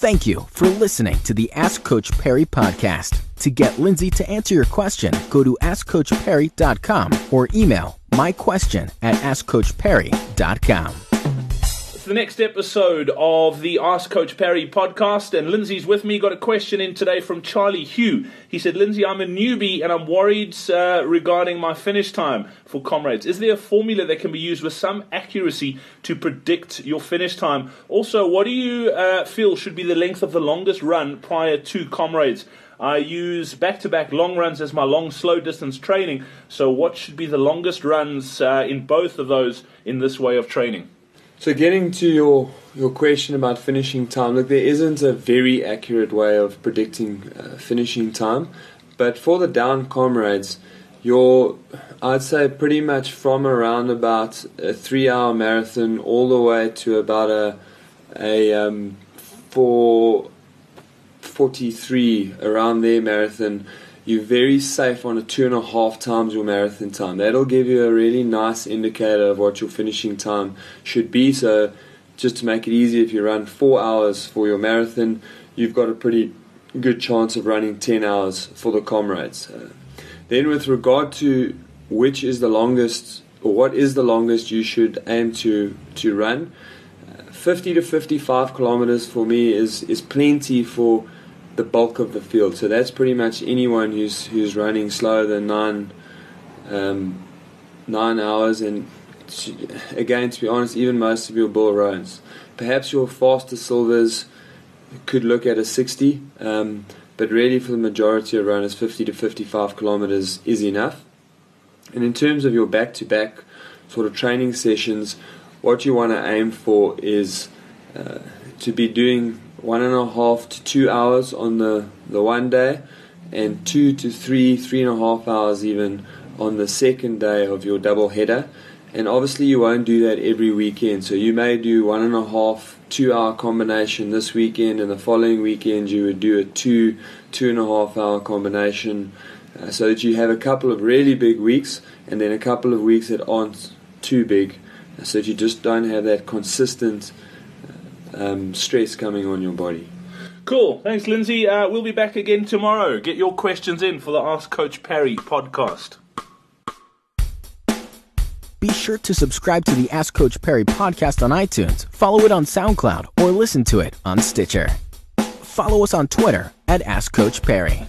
Thank you for listening to the Ask Coach Parry podcast. To get Lindsey to answer your question, go to AskCoachParry.com or email my question at AskCoachParry.com. It's the next episode of the Ask Coach Parry podcast, and Lindsey's with me. Got a question in today from Charlie Hugh. He said, Lindsey, I'm a newbie and I'm worried uh, regarding my finish time for Comrades. Is there a formula that can be used with some accuracy to predict your finish time? Also, what do you uh, feel should be the length of the longest run prior to Comrades? I use back to back long runs as my long, slow distance training. So, what should be the longest runs uh, in both of those in this way of training? So getting to your your question about finishing time, look, there isn't a very accurate way of predicting uh, finishing time, but for the down comrades, your I'd say pretty much from around about a three-hour marathon all the way to about a a um, four forty three around there marathon you're very safe on a two and a half times your marathon time. That'll give you a really nice indicator of what your finishing time should be. So, just to make it easy, if you run four hours for your marathon, you've got a pretty good chance of running 10 hours for the Comrades. Uh, then, with regard to which is the longest, or what is the longest you should aim to, to run, uh, 50 to 55 kilometers for me is, is plenty for the bulk of the field. So that's pretty much anyone who's who's running slower than nine um, nine hours. And again, to be honest, even most of your Bill Rowans. Perhaps your faster silvers could look at a 60, um, but really for the majority of runners, 50 to 55 kilometers is enough. And in terms of your back-to-back sort of training sessions, what you want to aim for is uh, to be doing one and a half to two hours on the, the one day, and two to three, three and a half hours even on the second day of your double header. And obviously, you won't do that every weekend. So, you may do one and a half, two hour combination this weekend, and the following weekend, you would do a two, two and a half hour combination uh, so that you have a couple of really big weeks and then a couple of weeks that aren't too big so that you just don't have that consistent um, stress coming on your body. Cool. Thanks, Lindsey. Uh, we'll be back again tomorrow. Get your questions in for the Ask Coach Parry podcast. Be sure to subscribe to the Ask Coach Parry podcast on iTunes, follow it on SoundCloud, or listen to it on Stitcher. Follow us on Twitter at Ask Coach Parry.